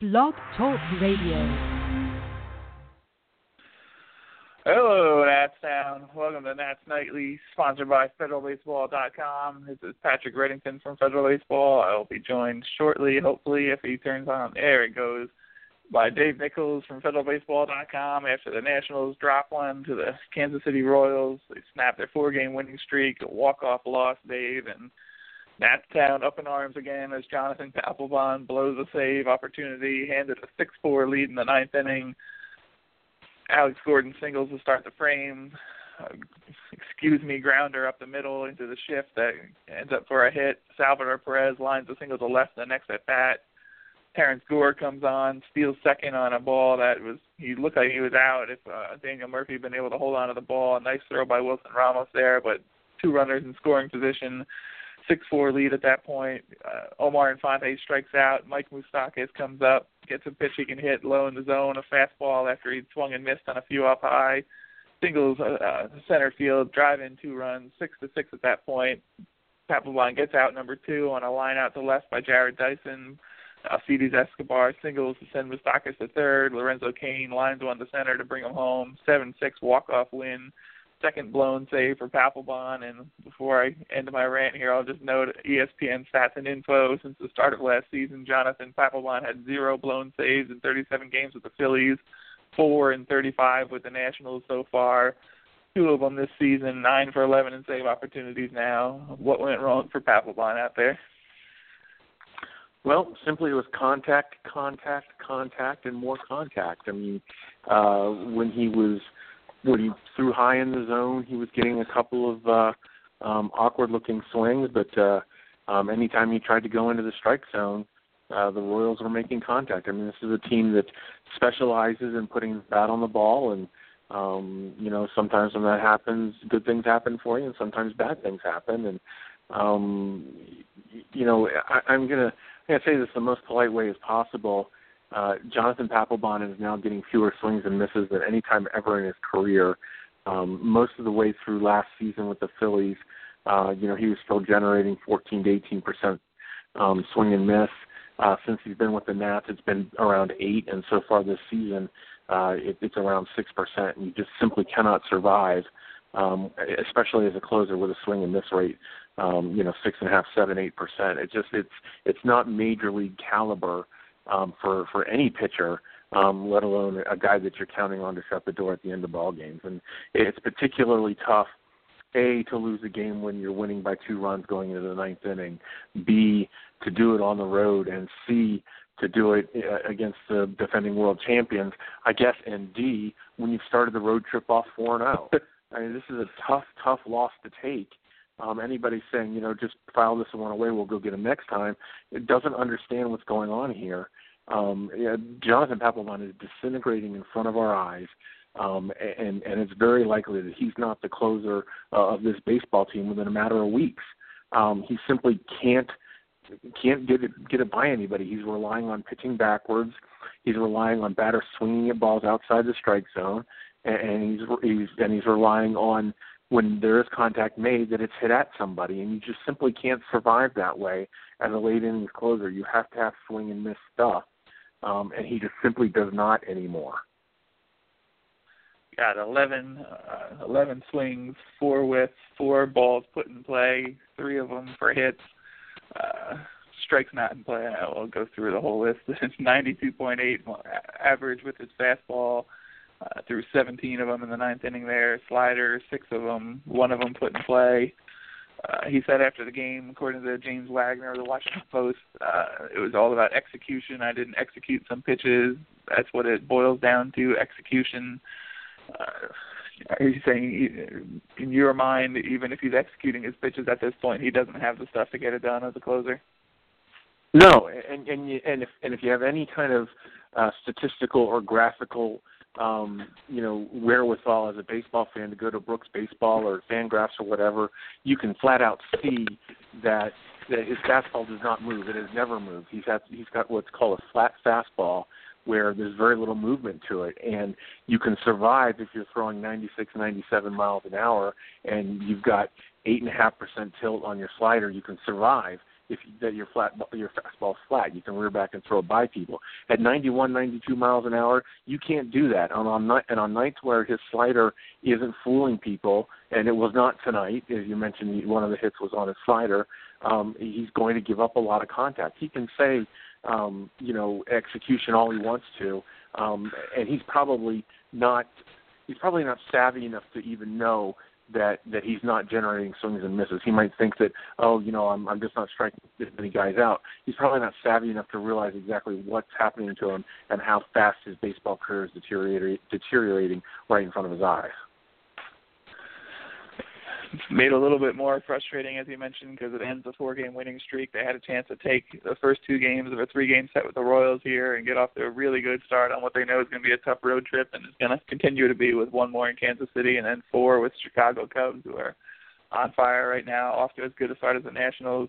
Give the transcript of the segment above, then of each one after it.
Blog Talk Radio. Hello, Nats Town. Welcome to Nats Nightly, sponsored by FederalBaseball.com. This is Patrick Reddington from Federal Baseball. I will be joined shortly, hopefully, if he turns on. There it goes. By Dave Nichols from FederalBaseball.com. After the Nationals drop one to the Kansas City Royals, they snapped their four-game winning streak. A walk-off loss, Dave, and Nats Town up in arms again as Jonathan Papelbon blows a save opportunity, handed a 6-4 lead in the ninth inning. Alex Gordon singles to start the frame. Uh, excuse me, grounder up the middle into the shift that ends up for a hit. Salvador Perez lines a single to left the next at bat. Terrence Gore comes on, steals second on a ball that was he looked like he was out if uh, Daniel Murphy had been able to hold on to the ball. A nice throw by Wilson Ramos there, but two runners in scoring position six four lead at that point. Uh, Omar Infante strikes out. Mike Moustakas comes up, gets a pitch he can hit low in the zone, a fastball after he'd swung and missed on a few up high. Singles uh, uh, center field, drive in two runs, six to six at that point. Papelbon gets out number two on a line out to left by Jarrod Dyson. Alcides Escobar singles to send Moustakas to third. Lorenzo Cain lines one to center to bring him home. Seven six walk off win second blown save for Papelbon. And before I end my rant here, I'll just note ESPN stats and info since the start of last season. Jonathan Papelbon had zero blown saves in 37 games with the Phillies, four in 35 with the Nationals so far. Two of them this season, nine for 11 in save opportunities now. What went wrong for Papelbon out there? Well, simply it was contact, contact, contact, and more contact. I mean, uh, when he was when he threw high in the zone, he was getting a couple of uh, um, awkward-looking swings, but uh, um, anytime he tried to go into the strike zone, uh, the Royals were making contact. I mean, this is a team that specializes in putting the bat on the ball, and um, you know, sometimes when that happens, good things happen for you, and sometimes bad things happen. And um, you know, I, I'm gonna I'm gonna say this the most polite way as possible uh, Jonathan Papelbon is now getting fewer swings and misses than any time ever in his career. Um, most of the way through last season with the Phillies, uh, you know, he was still generating 14 to 18 percent um, swing and miss. Uh, since he's been with the Nats, it's been around eight, and so far this season, uh, it, it's around six percent. And you just simply cannot survive, um, especially as a closer with a swing and miss rate, um, you know, six and a half, seven, eight percent. It just it's it's not major league caliber um, for for any pitcher, um, let alone a guy that you're counting on to shut the door at the end of ball games. And it's particularly tough, a to lose a game when you're winning by two runs going into the ninth inning, b to do it on the road, and c to do it uh, against the defending world champions, I guess, and D when you've started the road trip off four and out. I mean, this is a tough, tough loss to take um, anybody saying, you know, just file this one away, we'll go get him next time, it doesn't understand what's going on here. Um, yeah, Jonathan Papelbon is disintegrating in front of our eyes, um, and and it's very likely that he's not the closer uh, of this baseball team within a matter of weeks. Um, he simply can't can't get it get it by anybody. He's relying on pitching backwards. He's relying on batters swinging at balls outside the strike zone, and, and he's he's and he's relying on when there is contact made that it's hit at somebody, and you just simply can't survive that way as a late innings closer. You have to have swing and miss stuff, um, and he just simply does not anymore. Got 11, uh, 11 swings, four whiffs, four balls put in play, three of them for hits. Uh, strikes not in play. I will go through the whole list. It's 92.8 average with his fastball uh, threw 17 of them in the ninth inning there. Sliders, six of them, one of them put in play. Uh, he said after the game, according to James Wagner of the Washington Post, uh, it was all about execution. I didn't execute some pitches. That's what it boils down to, execution. Uh, are you saying, in your mind, even if he's executing his pitches at this point, he doesn't have the stuff to get it done as a closer? No, and and you, and if and if you have any kind of uh, statistical or graphical um, you know, wherewithal as a baseball fan to go to Brooks Baseball or Fangraphs or whatever, you can flat out see that that his fastball does not move. It has never moved. He's had he's got what's called a flat fastball where there's very little movement to it and you can survive if you're throwing 96 97 miles an hour and you've got eight and a half percent tilt on your slider you can survive if that your flat your fastball's flat. You can rear back and throw by people. At 91, 92 miles an hour, you can't do that. And on night and on nights where his slider isn't fooling people, and it was not tonight, as you mentioned, one of the hits was on his slider. Um, he's going to give up a lot of contact. He can say, um, you know, execution all he wants to, um, and he's probably not he's probably not savvy enough to even know that that he's not generating swings and misses. He might think that, oh, you know, I'm I'm just not striking this many guys out. He's probably not savvy enough to realize exactly what's happening to him and how fast his baseball career is deteriorating deteriorating right in front of his eyes made a little bit more frustrating, as you mentioned, because it ends a four-game winning streak. They had a chance to take the first two games of a three-game set with the Royals here and get off to a really good start on what they know is going to be a tough road trip, and it's going to continue to be with one more in Kansas City and then four with Chicago Cubs, who are on fire right now, off to as good a start as the Nationals.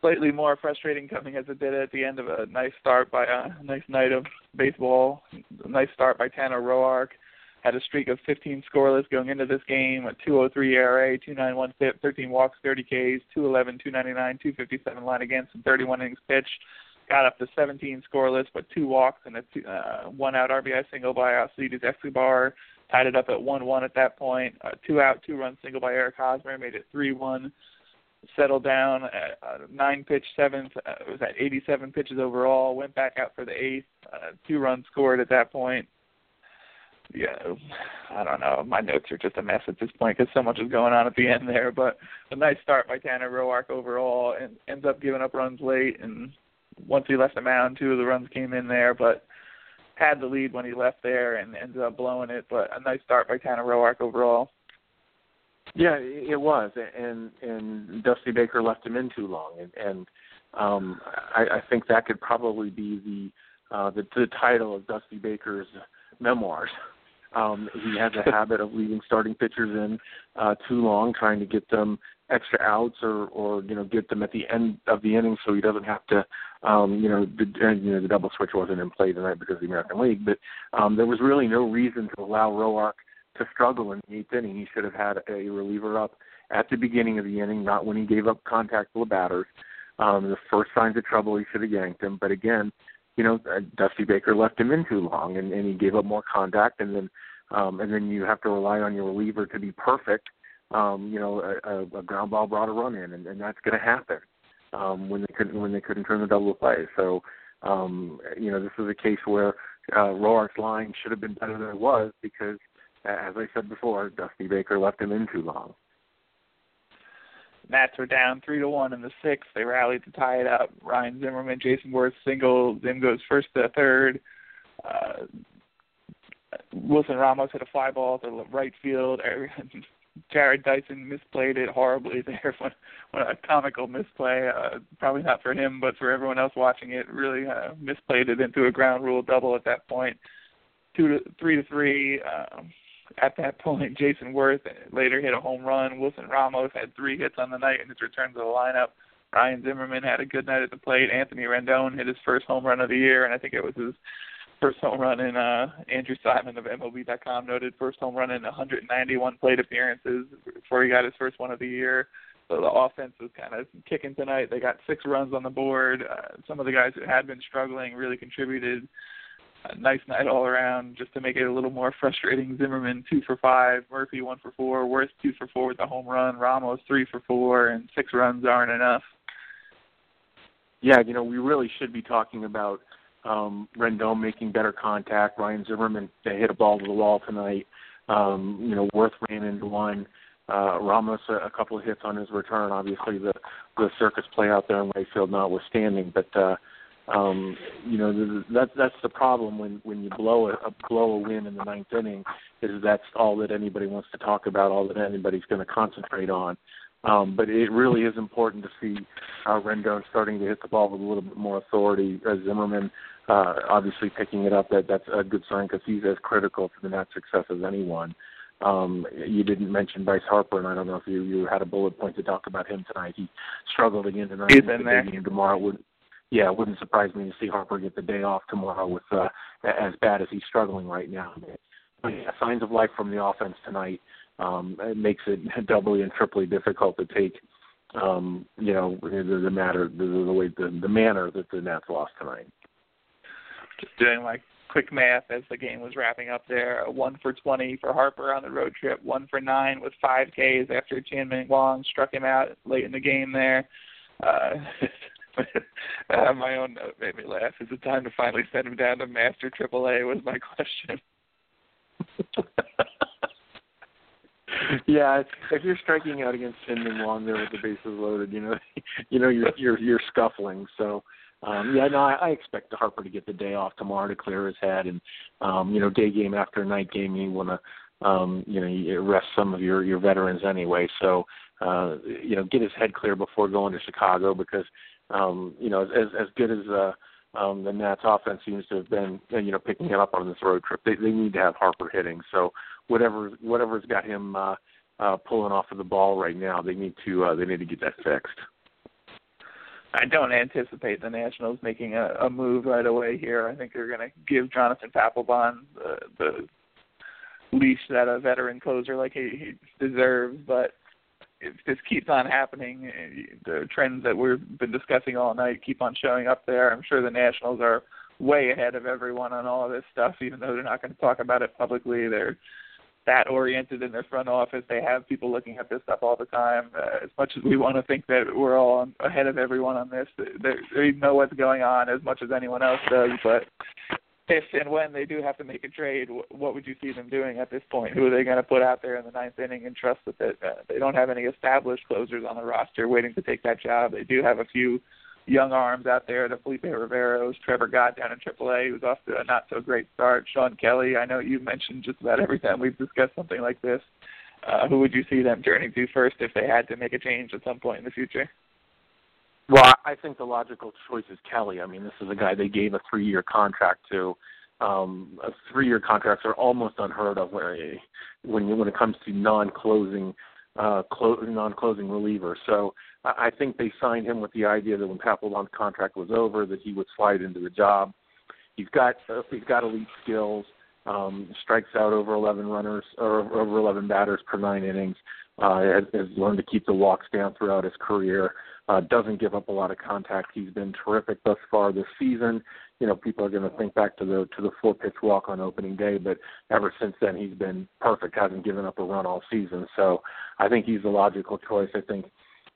Slightly more frustrating coming as it did at the end of a nice start by a nice night of baseball, a nice start by Tanner Roark had a streak of 15 scoreless going into this game, a 203 ERA, 291 FIP, 13 walks, 30 Ks, 211, 299, 257 line against, and 31 innings pitched. Got up to 17 scoreless, but two walks and a two, uh, one out RBI single by Alcides Escobar. Tied it up at 1-1 at that point. Uh, two out, two run single by Eric Hosmer made it 3-1 settled down at uh, nine pitch seventh. Uh, was at 87 pitches overall. Went back out for the eighth. Uh, two runs scored at that point yeah, I don't know. My notes are just a mess at this point because so much is going on at the end there. But a nice start by Tanner Roark overall, and ends up giving up runs late. And once he left the mound, two of the runs came in there, but had the lead when he left there and ended up blowing it. But a nice start by Tanner Roark overall. Yeah, it was, and and Dusty Baker left him in too long, and and um, I, I think that could probably be the uh, the, the title of Dusty Baker's memoirs. Um, he has a habit of leaving starting pitchers in uh, too long, trying to get them extra outs or, or you know get them at the end of the inning, so he doesn't have to. Um, you know, the, you know the double switch wasn't in play tonight because of the American League, but um, there was really no reason to allow Roark to struggle in the eighth inning. He should have had a reliever up at the beginning of the inning, not when he gave up contact to the batters. Um, the first signs of trouble, he should have yanked him. But again, you know, uh, Dusty Baker left him in too long, and, and he gave up more contact, and then um, and then you have to rely on your reliever to be perfect. Um, you know, a, a, ground ball brought a run in, and, and that's going to happen um, when they couldn't when they couldn't turn the double play. So, um, you know, this is a case where uh, Roark's line should have been better than it was because, as I said before, Dusty Baker left him in too long. Nats were down three to one in the sixth. They rallied to tie it up. Ryan Zimmerman, Jayson Werth single. Zim goes first to third. Uh, Wilson Ramos hit a fly ball to right field. Jarrod Dyson misplayed it horribly there. What, what a comical misplay. Uh, probably not for him, but for everyone else watching it, really uh, misplayed it into a ground rule double at that point. Two to three to three. Um, at that point, Jayson Werth later hit a home run. Wilson Ramos had three hits on the night in his return to the lineup. Ryan Zimmerman had a good night at the plate. Anthony Rendon hit his first home run of the year, and I think it was his first home run in uh Andrew Simon of MLB.com noted first home run in 191 plate appearances before he got his first one of the year. So the offense was kind of kicking tonight. They got six runs on the board. Uh, some of the guys who had been struggling really contributed a nice night all around just to make it a little more frustrating. Zimmerman two for five, Murphy one for four, Werth two for four with a home run, Ramos three for four, and six runs aren't enough. Yeah, you know we really should be talking about um, Rendon making better contact. Ryan Zimmerman they hit a ball to the wall tonight. Um, you know Werth ran into one. Uh, Ramos a, a couple of hits on his return. Obviously the the circus play out there in right field notwithstanding, but. uh um, you know that that's the problem when when you blow a, a blow a win in the ninth inning is that's all that anybody wants to talk about, all that anybody's going to concentrate on. Um, but it really is important to see uh, Rendon starting to hit the ball with a little bit more authority. As Zimmerman uh, obviously picking it up, that that's a good sign because he's as critical to the Nats' success as anyone. Um, you didn't mention Bryce Harper, and I don't know if you you had a bullet point to talk about him tonight. He struggled again tonight. He's in there. Game tomorrow would yeah, it wouldn't surprise me to see Harper get the day off tomorrow with uh, as bad as he's struggling right now. But yeah, signs of life from the offense tonight. Um, it makes it doubly and triply difficult to take um, you know, the, the matter, the, the way, the, the manner that the Nats lost tonight. Just doing my quick math as the game was wrapping up there. One for 20 for Harper on the road trip, one for nine with five Ks after Chien-Ming Wang struck him out late in the game there. Uh, uh, my own note made me laugh. Is it time to finally send him down to Master AAA? Was my question. yeah, if you're striking out against Chien-Ming Wang there with the bases loaded, you know, you know you're you're you're scuffling. So, um, yeah, no, I, I expect Harper to get the day off tomorrow to clear his head, and um, you know, day game after night game, you want to, um, you know, you rest some of your your veterans anyway. So, uh, you know, get his head clear before going to Chicago because, um, you know, as as good as uh, um, the Nats offense seems to have been, you know, picking it up on this road trip. They they need to have Harper hitting. So whatever whatever's got him uh, uh, pulling off of the ball right now, they need to uh, they need to get that fixed. I don't anticipate the Nationals making a, a move right away here. I think they're going to give Jonathan Papelbon the, the leash that a veteran closer like he, he deserves. But if this keeps on happening, the trends that we've been discussing all night keep on showing up there. I'm sure the Nationals are way ahead of everyone on all of this stuff, even though they're not going to talk about it publicly. They're that oriented in their front office. They have people looking at this stuff all the time. Uh, as much as we want to think that we're all ahead of everyone on this, they, they know what's going on as much as anyone else does. But if and when they do have to make a trade, what would you see them doing at this point? Who are they going to put out there in the ninth inning and trust that they, uh, they don't have any established closers on the roster waiting to take that job? They do have a few young arms out there, the Felipe Riveros, Trevor Gott down in AAA, who's off to a not so great start. Shawn Kelley, I know you've mentioned just about every time we've discussed something like this. Uh, who would you see them turning to first if they had to make a change at some point in the future? Well, I think the logical choice is Kelley. I mean, this is a guy they gave a three-year contract to. Um, three-year contracts are almost unheard of when when when it comes to non-closing uh, clo- non-closing reliever. So I think they signed him with the idea that when Papelbon's contract was over, that he would slide into the job. He's got uh, he's got elite skills. Um, strikes out over 11 runners or over 11 batters per nine innings. Uh, has, has learned to keep the walks down throughout his career. Uh, doesn't give up a lot of contact. He's been terrific thus far this season. You know, people are going to think back to the to the four pitch walk on opening day, but ever since then he's been perfect. Hasn't given up a run all season. So I think he's the logical choice. I think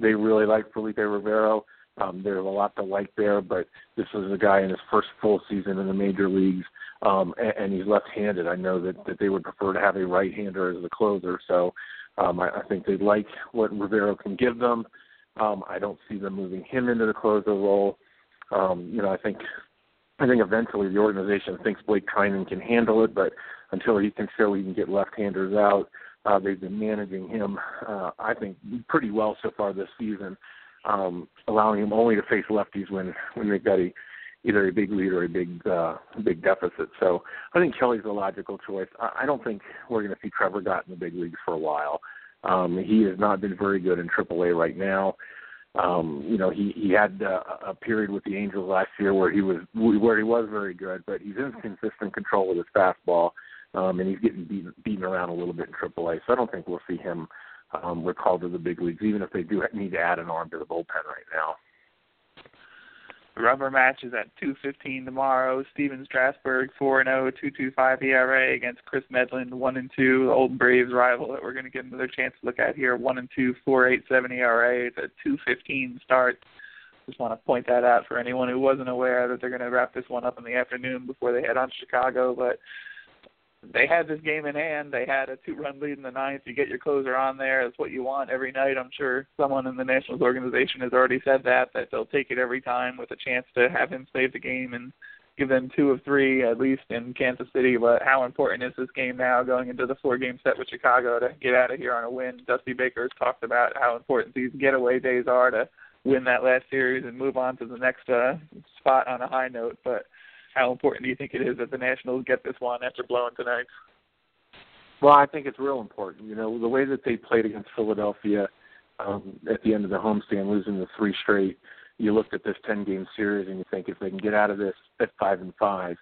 they really like Felipe Rivero. Um, there's a lot to like there, but this is a guy in his first full season in the major leagues, um, and, and he's left-handed. I know that, that they would prefer to have a right-hander as the closer, so um, I, I think they like what Rivero can give them. Um, I don't see them moving him into the closer role. Um, you know, I think I think eventually the organization thinks Blake Treinen can handle it, but until he can show he can get left-handers out, uh, they've been managing him, uh, I think, pretty well so far this season, um, allowing him only to face lefties when when they've got a either a big lead or a big uh, big deficit. So I think Kelley's a logical choice. I, I don't think we're going to see Trevor Gott in the big leagues for a while. Um, he has not been very good in AAA right now. Um, you know, he he had uh, a period with the Angels last year where he was where he was very good, but he's inconsistent control with his fastball um, and he's getting beaten, beaten around a little bit in AAA. So I don't think we'll see him um, recalled to the big leagues, even if they do need to add an arm to the bullpen right now. Rubber match is at 2:15 tomorrow. Stephen Strasburg 4-0, 2.25 ERA against Chris Medlen 1 and 2, the old Braves rival that we're going to get another chance to look at here. 1 and 2, 4.87 ERA. It's a 2:15 start. Just want to point that out for anyone who wasn't aware that they're going to wrap this one up in the afternoon before they head on to Chicago. But they had this game in hand. They had a two-run lead in the ninth. You get your closer on there. That's what you want every night. I'm sure someone in the Nationals organization has already said that that they'll take it every time with a chance to have him save the game and give them two of three at least in Kansas City. But how important is this game now going into the four-game set with Chicago to get out of here on a win? Dusty Baker has talked about how important these getaway days are to win that last series and move on to the next uh, spot on a high note. But how important do you think it is that the Nationals get this one after blowing tonight? Well, I think it's real important. You know, the way that they played against Philadelphia um, at the end of the homestand, losing the three straight. You looked at this ten-game series and you think if they can get out of this at five and five,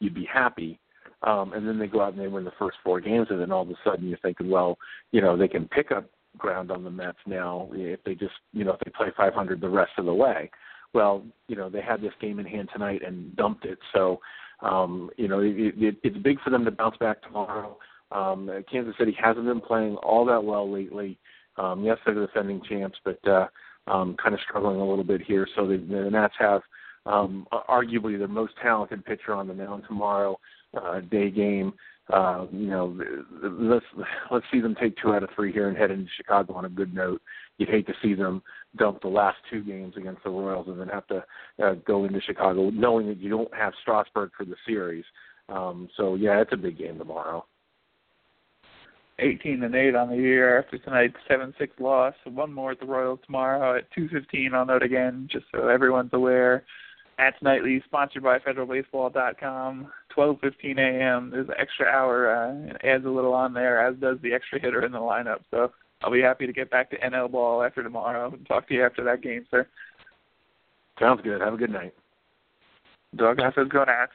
you'd be happy. Um, and then they go out and they win the first four games, and then all of a sudden you're thinking, well, you know, they can pick up ground on the Mets now if they just you know if they play 500 the rest of the way. Well, you know they had this game in hand tonight and dumped it, so um, you know it, it, it's big for them to bounce back tomorrow. Um, Kansas City hasn't been playing all that well lately. Um, yes, they're the defending champs, but uh, um, kind of struggling a little bit here. So the, the Nats have um, arguably their most talented pitcher on the mound tomorrow, uh, day game. Uh, you know, let's let's see them take two out of three here and head into Chicago on a good note. You'd hate to see them dump the last two games against the Royals and then have to uh, go into Chicago knowing that you don't have Strasburg for the series. Um, so yeah, it's a big game tomorrow. 18 and 8 on the year after tonight's 7-6 loss. One more at the Royals tomorrow at 2:15. I'll note again, just so everyone's aware. Nats Nightly, sponsored by FederalBaseball.com. 12:15 a.m. There's an extra hour uh, and adds a little on there, as does the extra hitter in the lineup. So I'll be happy to get back to NL ball after tomorrow and talk to you after that game, sir. Sounds good. Have a good night. Dog, how's it going, Nats?